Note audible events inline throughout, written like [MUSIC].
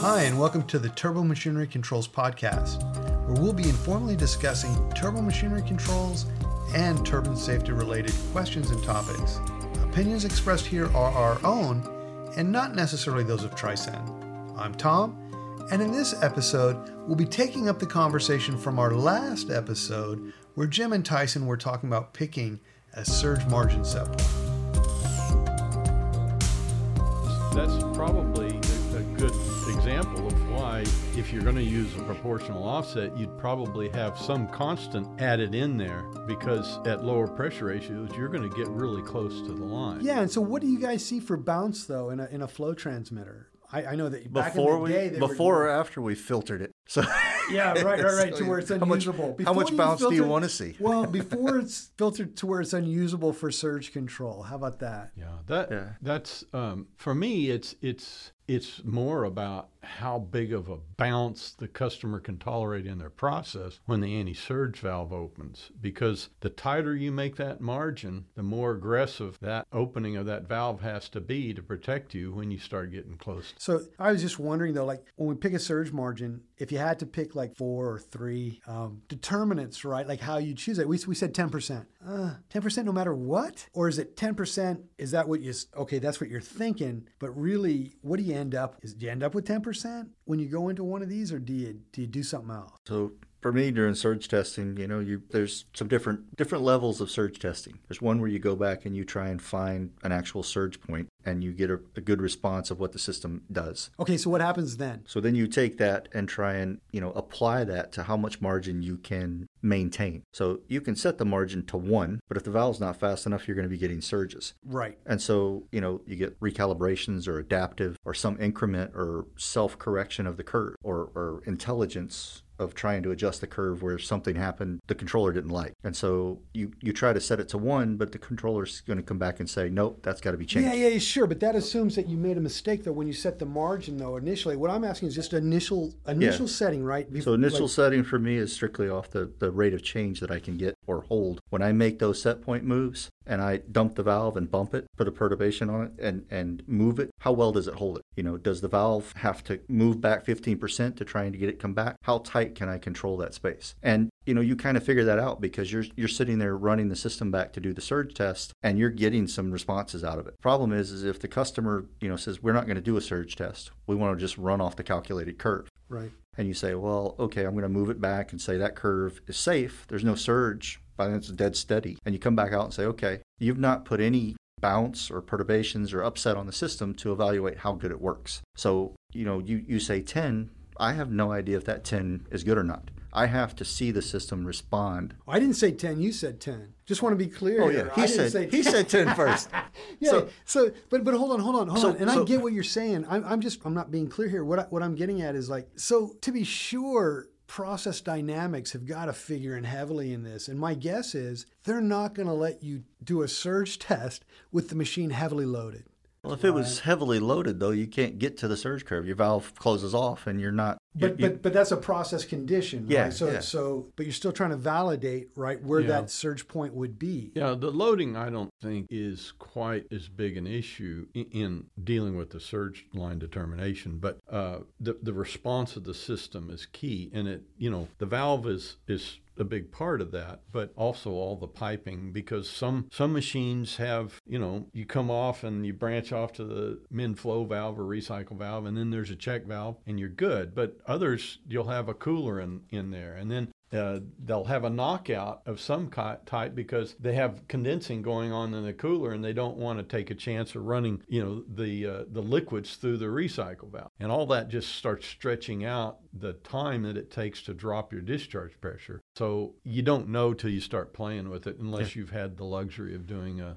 Hi, and welcome to the Turbo Machinery Controls Podcast, where we'll be informally discussing turbo machinery controls and turbine safety related questions and topics. Opinions expressed here are our own and not necessarily those of Tri-Sen. I'm Tom, and in this episode, we'll be taking up the conversation from our last episode where Jim and Tyson were talking about picking a surge margin set point. That's probably good example of why, if you're going to use a proportional offset, you'd probably have some constant added in there because at lower pressure ratios, you're going to get really close to the line. Yeah, and so what do you guys see for bounce though in a, in a flow transmitter? I, I know that back before in the day, we before were, or after we filtered it. So [LAUGHS] yeah, right, right, right, to where it's how much- unusable. How much, Before bounce do you want to see? [LAUGHS] Well, before it's filtered to where it's unusable for surge control. How about that? Yeah, that Yeah. that's um, for me. It's it's it's more about how big of a bounce the customer can tolerate in their process when the anti-surge valve opens. Because the tighter you make that margin, the more aggressive that opening of that valve has to be to protect you when you start getting close. So I was just wondering though, like when we pick a surge margin, if you had to pick like four or three um, determinants, right? Like how you choose it. We, we said 10%. Uh, 10% no matter what? Or is it 10%? Is that what you, okay, that's what you're thinking. But really, what do you end up? Is, do you end up with 10% when you go into one of these or do you, do you do something else? So for me during surge testing, you know, you there's some different different levels of surge testing. There's one where you go back and you try and find an actual surge point and you get a, a good response of what the system does. Okay, so what happens then? So then you take that and try and, you know, apply that to how much margin you can maintain. So you can set the margin to 1, but if the valve's not fast enough, you're going to be getting surges. Right. And so, you know, you get recalibrations or adaptive or some increment or self correction of the curve or, or intelligence of trying to adjust the curve where something happened the controller didn't like. And so you, you try to set it to one, but the controller's going to come back and say, nope, that's got to be changed. Yeah, yeah, sure, but that assumes that you made a mistake though when you set the margin though initially. What I'm asking is just initial initial setting, right? Bef- So initial like- setting for me is strictly off the, the rate of change that I can get or hold. When I make those set point moves and I dump the valve and bump it, put a perturbation on it and, and move it, how well does it hold it? You know, does the valve have to move back 15% to try and get it come back? How tight can I control that space? And you know, you kind of figure that out because you're you're sitting there running the system back to do the surge test and you're getting some responses out of it. Problem is is if the customer, you know, says we're not going to do a surge test. We want to just run off the calculated curve right. and you say, well, okay, I'm going to move it back and say that curve is safe. There's no surge. By then it's dead steady. And you come back out and say, okay, you've not put any bounce or perturbations or upset on the system to evaluate how good it works. So, you know, you, you say 10. I have no idea if that 10 is good or not. I have to see the system respond. I didn't say 10, you said 10. Just want to be clear. Oh here. yeah, I he didn't said say he said 10 first. [LAUGHS] Yeah. So, So- but but hold on, hold on, hold So- on. And I get what you're saying. I'm, I'm just I'm not being clear here. What I, what I'm getting at is like so to be sure. Process dynamics have got to figure in heavily in this. And my guess is they're not going to let you do a surge test with the machine heavily loaded. Well, if it was heavily loaded, though, you can't get to the surge curve. Your valve closes off, and you're not. But you- but but that's a process condition, Yeah, right? So yeah. so but you're still trying to validate, right, where Yeah. that surge point would be. Yeah, the loading I don't think is quite as big an issue in, in dealing with the surge line determination, but uh, the the response of the system is key, and it you know the valve is is a big part of that, but also all the piping because some some machines have you know you come off and you branch off to the min flow valve or recycle valve, and then there's a check valve, and you're good. But others you'll have a cooler in in there, and then uh, they'll have a knockout of some type because they have condensing going on in the cooler and they don't want to take a chance of running you know the uh, the liquids through the recycle valve. And all that just starts stretching out the time that it takes to drop your discharge pressure. So you don't know till you start playing with it unless you've had the luxury of doing a,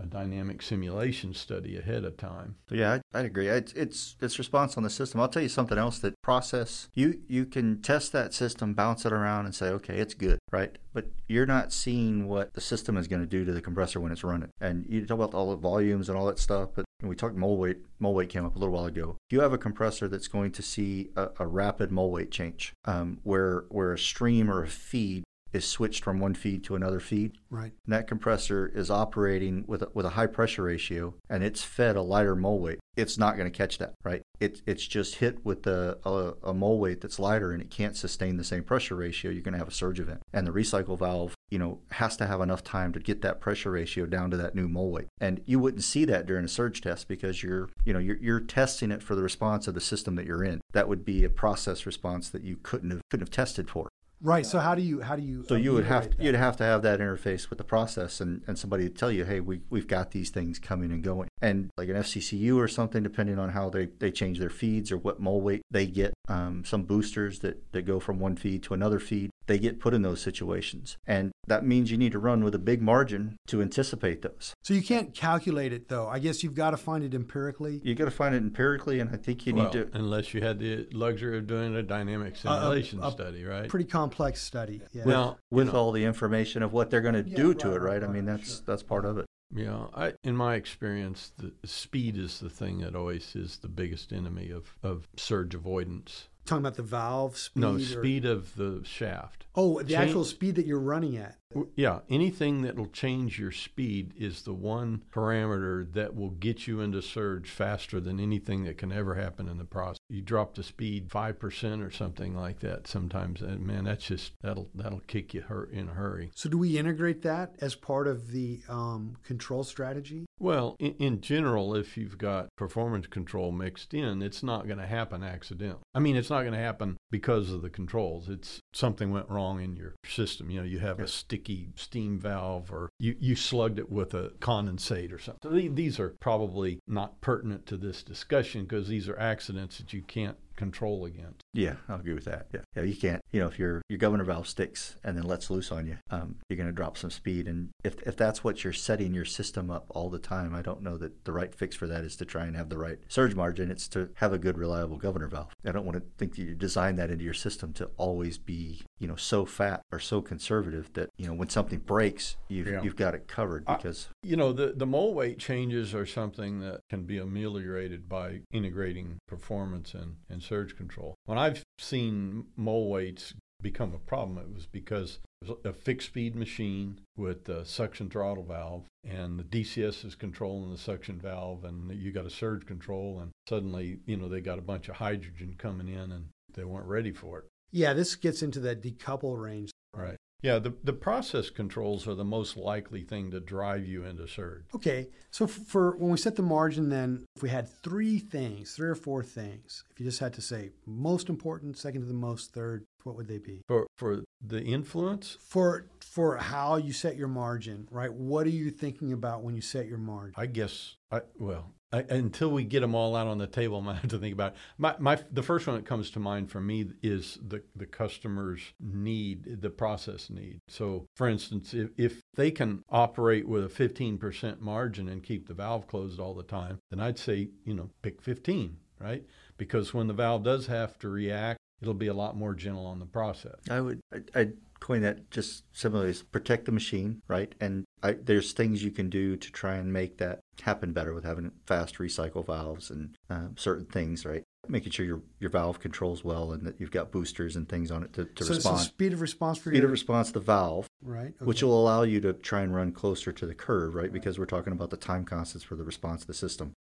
a dynamic simulation study ahead of time yeah, I, I'd agree. It's, it's it's response on the system. I'll tell you something else. That process you you can test that system, bounce it around, and say, okay, it's good, right? But you're not seeing what the system is going to do to the compressor when it's running. And you talk about all the volumes and all that stuff, but we talked mole weight. Mole weight came up a little while ago. If you have a compressor that's going to see a, a rapid mole weight change, um, where where a stream or a feed is switched from one feed to another feed. Right. And that compressor is operating with a, with a high pressure ratio and it's fed a lighter mole weight. It's not going to catch that, right? It, it's just hit with a, a, a mole weight that's lighter and it can't sustain the same pressure ratio. You're going to have a surge event. And the recycle valve, you know, has to have enough time to get that pressure ratio down to that new mole weight. And you wouldn't see that during a surge test because you're, you know, you're, you're testing it for the response of the system that you're in. That would be a process response that you couldn't have couldn't have tested for. Right. So how do you how do you So you would have that? you'd have to have that interface with the process and, and somebody to tell you, hey, we we've got these things coming and going. And like an FCCU or something, depending on how they, they change their feeds or what mole weight they get, um, some boosters that, that go from one feed to another feed, they get put in those situations. And that means you need to run with a big margin to anticipate those. So you can't calculate it though. I guess you've got to find it empirically. You've got to find it empirically, and I think you well, need to. unless you had the luxury of doing a dynamic Uh, a- simulation a study, right? Pretty complex study. Yeah. well, you With know, all the information of what they're going to Yeah, do to it, right? right, I mean, that's sure. that's part of it. Yeah, I, in my experience, the speed is the thing that always is the biggest enemy of, of surge avoidance. Talking about the valve speed. no, or- speed of the shaft. Oh, the Change- actual speed that you're running at. Yeah, anything that'll change your speed is the one parameter that will get you into surge faster than anything that can ever happen in the process. You drop the speed five percent or something like that. Sometimes, and man, that's just that'll that'll kick you hurt in a hurry. So do we integrate that as part of the um, control strategy? Well, in, in general, if you've got performance control mixed in, it's not going to happen accidentally. I mean, it's not going to happen because of the controls. It's something went wrong in your system. You know, you have a sticky steam valve or you, you slugged it with a condensate or something. So these are probably not pertinent to this discussion because these are accidents that you can't control against. Yeah, I'll agree with that. Yeah, yeah, you can't. You know, if your your governor valve sticks and then lets loose on you, um, you're going to drop some speed. And if if that's what you're setting your system up all the time, I don't know that the right fix for that is to try and have the right surge margin. It's to have a good, reliable governor valve. I don't want to think that you design that into your system to always be, you know, so fat or so conservative that you know when something breaks, you've Yeah. you've got it covered I- because You know, the, the mole weight changes are something that can be ameliorated by integrating performance and, and surge control. When I've seen mole weights become a problem, it was because it was a fixed speed machine with a suction throttle valve, and the DCS is controlling the suction valve, and you got a surge control, and suddenly, you know, they got a bunch of hydrogen coming in and they weren't ready for it. Yeah, this gets into that decouple range. Right. Yeah, the, the process controls are the most likely thing to drive you into surge. Okay, so for when we set the margin, then if we had three things, three or four things, if you just had to say most important, second to the most, third, what would they be? For for the influence, For for how you set your margin, right? What are you thinking about when you set your margin? I guess I well I, until we get them all out on the table, [LAUGHS] I'm gonna have to think about it. my my the first one that comes to mind for me is the the customer's need, the process need. So, for instance, if if they can operate with a 15% margin and keep the valve closed all the time, then I'd say you know pick 15, right? Because when the valve does have to react, it'll be a lot more gentle on the process. I would I'd, I'd coin that just similarly protect the machine, right? And I, there's things you can do to try and make that happen better with having fast recycle valves and um, certain things, right? Making sure your your valve controls well and that you've got boosters and things on it to, to so, so respond. speed of response for Speed your of response to the valve, right? which will allow you to try and run closer to the curve, right? Because we're talking about the time constants for the response of the system.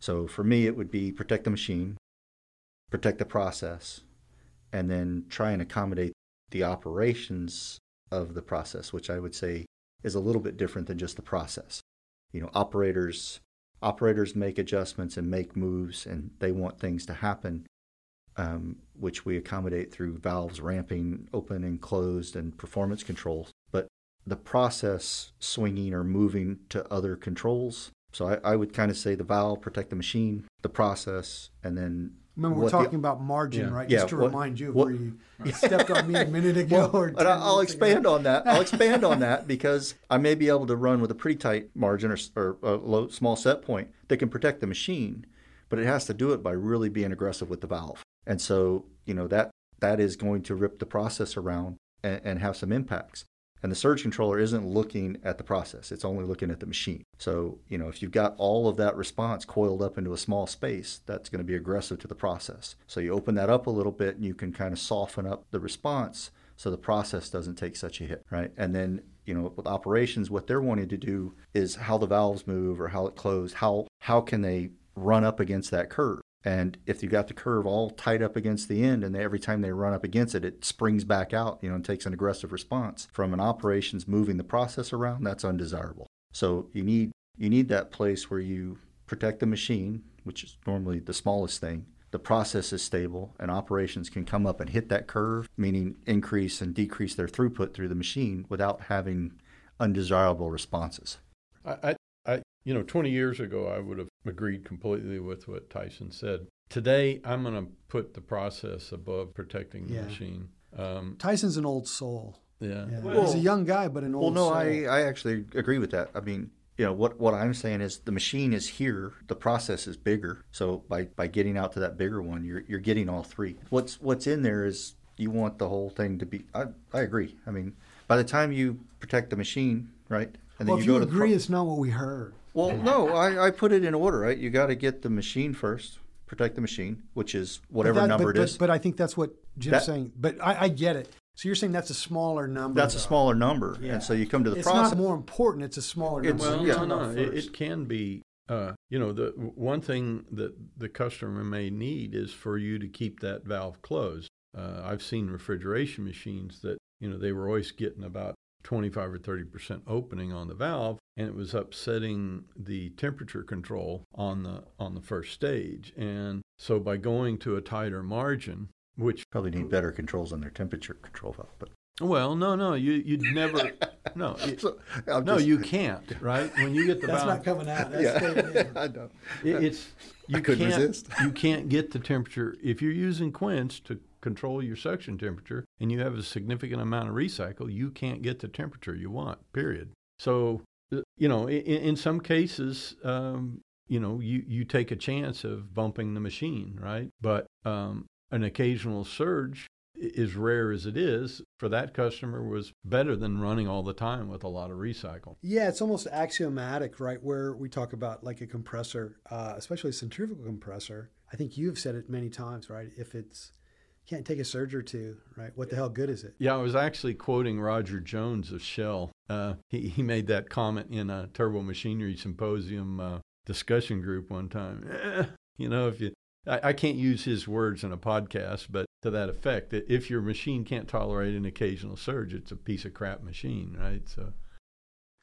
So for me, it would be protect the machine, protect the process, and then try and accommodate the operations of the process, which I would say is a little bit different than just the process. You know, operators operators make adjustments and make moves, and they want things to happen, um, which we accommodate through valves ramping open and closed and performance controls. But the process swinging or moving to other controls. So I, I would kind of say the valve protect the machine, the process, and then Remember, we're what the- talking about margin, Yeah. right? Yeah, Just to what- remind you of what- where you [LAUGHS] stepped on me a minute ago. I- I'll minutes ago. expand on that. I'll [LAUGHS] expand on that because I may be able to run with a pretty tight margin or, or a low, small set point that can protect the machine, but it has to do it by really being aggressive with the valve. And so, you know, that that is going to rip the process around and, and have some impacts. And the surge controller isn't looking at the process, it's only looking at the machine. So, you know, if you've got all of that response coiled up into a small space, that's going to be aggressive to the process. So you open that up a little bit and you can kind of soften up the response so the process doesn't take such a hit, right? And then you know with operations, what they're wanting to do is how the valves move or how it closed. How how can they run up against that curve? And if you got the curve all tied up against the end, and they, every time they run up against it, it springs back out, you know, and takes an aggressive response from an operations moving the process around, that's undesirable. So you need you need that place where you protect the machine, which is normally the smallest thing. The process is stable, and operations can come up and hit that curve, meaning increase and decrease their throughput through the machine without having undesirable responses. I, you know, 20 years ago, I would have agreed completely with what Tyson said. Today, I'm going to put the process above protecting the Yeah. machine. Um, Tyson's an old soul. yeah. Yeah. Well- He's a young guy, but an old Well, old no, soul. I, I actually agree with that. I mean, you know, what, what I'm saying is the machine is here, the process is bigger. So by, by getting out to that bigger one, you're, you're getting all three. What's what's in there is you want the whole thing to be. I, I agree. I mean, by the time you protect the machine, right, and well, then if you you go to agree, pro- it's not what we heard. Well, no, I, I put it in order, right? You got to get the machine first, protect the machine, which is whatever But that- number but, it is. But, but I think that's what Jim's That- saying. But I, I get it. So you're saying that's a smaller number. That's a smaller number, Yeah. and so you come to the It's process. not more important. It's a smaller It's- number. Well, yeah. no, no, it, it can be. Uh, you know, the one thing that the customer may need is for you to keep that valve closed. Uh, I've seen refrigeration machines that you know they were always getting about 25 or 30 percent opening on the valve, and it was upsetting the temperature control on the on the first stage. And so by going to a tighter margin, which Probably need better controls on their temperature control valve, but well, no, no, you you'd never, [LAUGHS] no, it- So, no, just- you can't, right? When you get the That's valve, not coming out. That's yeah, in. [LAUGHS] I know. It, it's you I couldn't can't resist. you can't get the temperature if you're using quench to control your suction temperature and you have a significant amount of recycle. You can't get the temperature you want. Period. So uh, you know, in, in some cases, um, you know, you you take a chance of bumping the machine, right? But um, an occasional surge as rare as it is for that customer was better than running all the time with a lot of recycle Yeah, it's almost axiomatic, right? Where we talk about like a compressor, uh, especially a centrifugal compressor. I think you've said it many times, right? If it's can't take a surge or two, right? What the hell good is it? Yeah, I was actually quoting Roger Jones of Shell. Uh, he, he made that comment in a Turbo Machinery Symposium uh, discussion group one time. Eh, you know, if you, I, I can't use his words in a podcast, but to that effect, that if your machine can't tolerate an occasional surge, it's a piece of crap machine, right? So,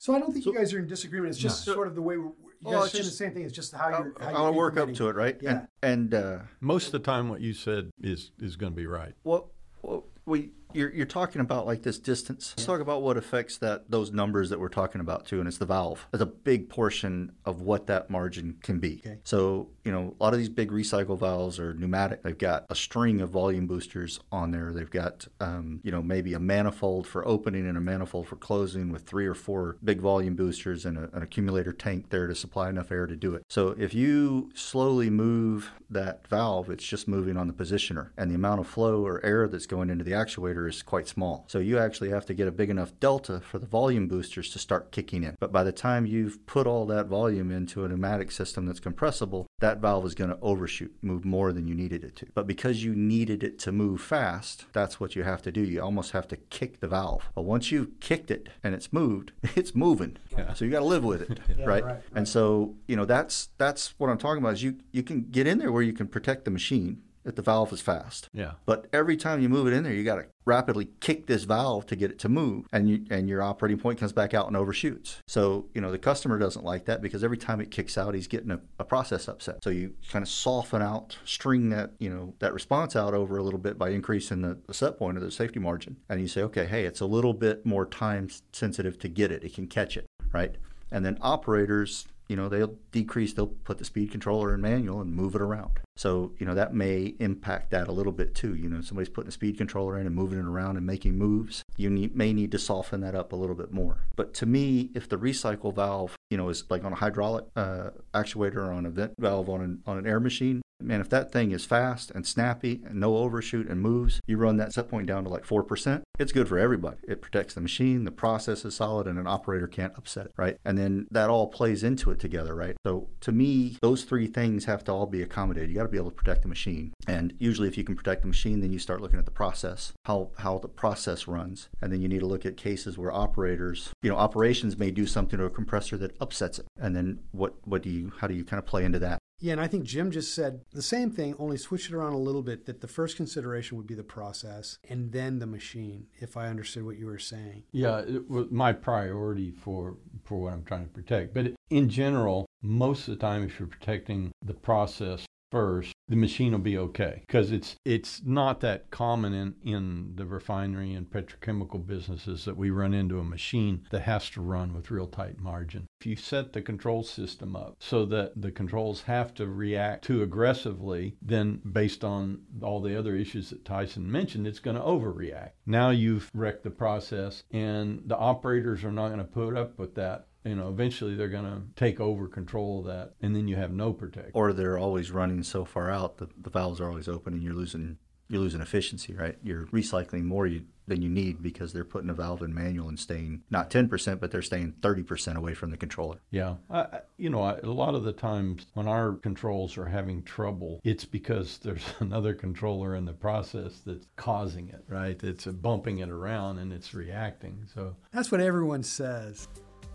So I don't think So- you guys are in disagreement. It's just No. sort of the way we're, you Well, guys are saying just- the same thing. It's just how you're. How I you're want to work up to it, right? Yeah. And, and uh, most of the time, what you said is is going to be right. what, what we you're you're talking about like this distance. Let's talk about what affects that those numbers that we're talking about too, and it's the valve. That's a big portion of what that margin can be. Okay. So you know, a lot of these big recycle valves are pneumatic. They've got a string of volume boosters on there. They've got um, you know maybe a manifold for opening and a manifold for closing with three or four big volume boosters and a, an accumulator tank there to supply enough air to do it. So if you slowly move that valve, it's just moving on the positioner, and the amount of flow or air that's going into the actuator is quite small. So you actually have to get a big enough delta for the volume boosters to start kicking in. But by the time you've put all that volume into a pneumatic system that's compressible, that valve is going to overshoot, move more than you needed it to. But because you needed it to move fast, that's what you have to do. You almost have to kick the valve. But once you've kicked it and it's moved, [LAUGHS] it's moving. Yeah. So you got to live with it, [LAUGHS] Yeah, right? right, And so, you know, that's that's what I'm talking about is you you can get in there where you can protect the machine if the valve is fast. Yeah. But every time you move it in there, you got to rapidly kick this valve to get it to move, and you and your operating point comes back out and overshoots. So you know the customer doesn't like that because every time it kicks out, he's getting a, a process upset. So you kind of soften out, string that you know that response out over a little bit by increasing the, the set point or the safety margin, and you say, okay, hey, it's a little bit more time sensitive to get it. It can catch it, right? And then operators you know they'll decrease they'll put the speed controller in manual and move it around so you know that may impact that a little bit too you know somebody's putting a speed controller in and moving it around and making moves you need, may need to soften that up a little bit more but to me if the recycle valve you know is like on a hydraulic uh, actuator or on a vent valve on an, on an air machine man, if that thing is fast and snappy and no overshoot and moves, you run that set point down to like 4%, it's good for everybody. It protects the machine, the process is solid, and an operator can't upset it, right? And then that all plays into it together, right? So to me, those three things have to all be accommodated. You got to be able to protect the machine. And usually, if you can protect the machine, then you start looking at the process, how how the process runs, and then you need to look at cases where operators, you know, operations may do something to a compressor that upsets it, and then what what do you how do you kind of play into that? Yeah, and I think Jim just said the same thing, only switch it around a little bit. That the first consideration would be the process and then the machine, if I understood what you were saying. Yeah, it was my priority for for what I'm trying to protect. But in general, most of the time, if you're protecting the process first, the machine will be okay because it's it's not that common in in the refinery and petrochemical businesses that we run into a machine that has to run with real tight margin. If you set the control system up so that the controls have to react too aggressively, then based on all the other issues that Tyson mentioned, it's going to overreact. Now you've wrecked the process, and the operators are not going to put up with that you know, eventually they're going to take over control of that, and then you have no protection. Or they're always running so far out that the valves are always open, and you're losing you're losing efficiency, right? You're recycling more you, than you need because they're putting a valve in manual and staying not 10%, but they're staying 30% away from the controller. Yeah. I, you know, I, a lot of the times when our controls are having trouble, it's because there's [LAUGHS] another controller in the process that's causing it, right? It's bumping it around and it's reacting. So that's what everyone says.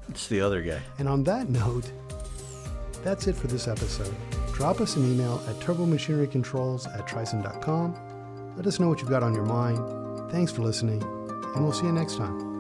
It's the other guy. And on that note, that's it for this episode. Drop us an email at turbomachinerycontrols at tri-sen.com. Let us know what you've got on your mind. Thanks for listening, and we'll see you next time.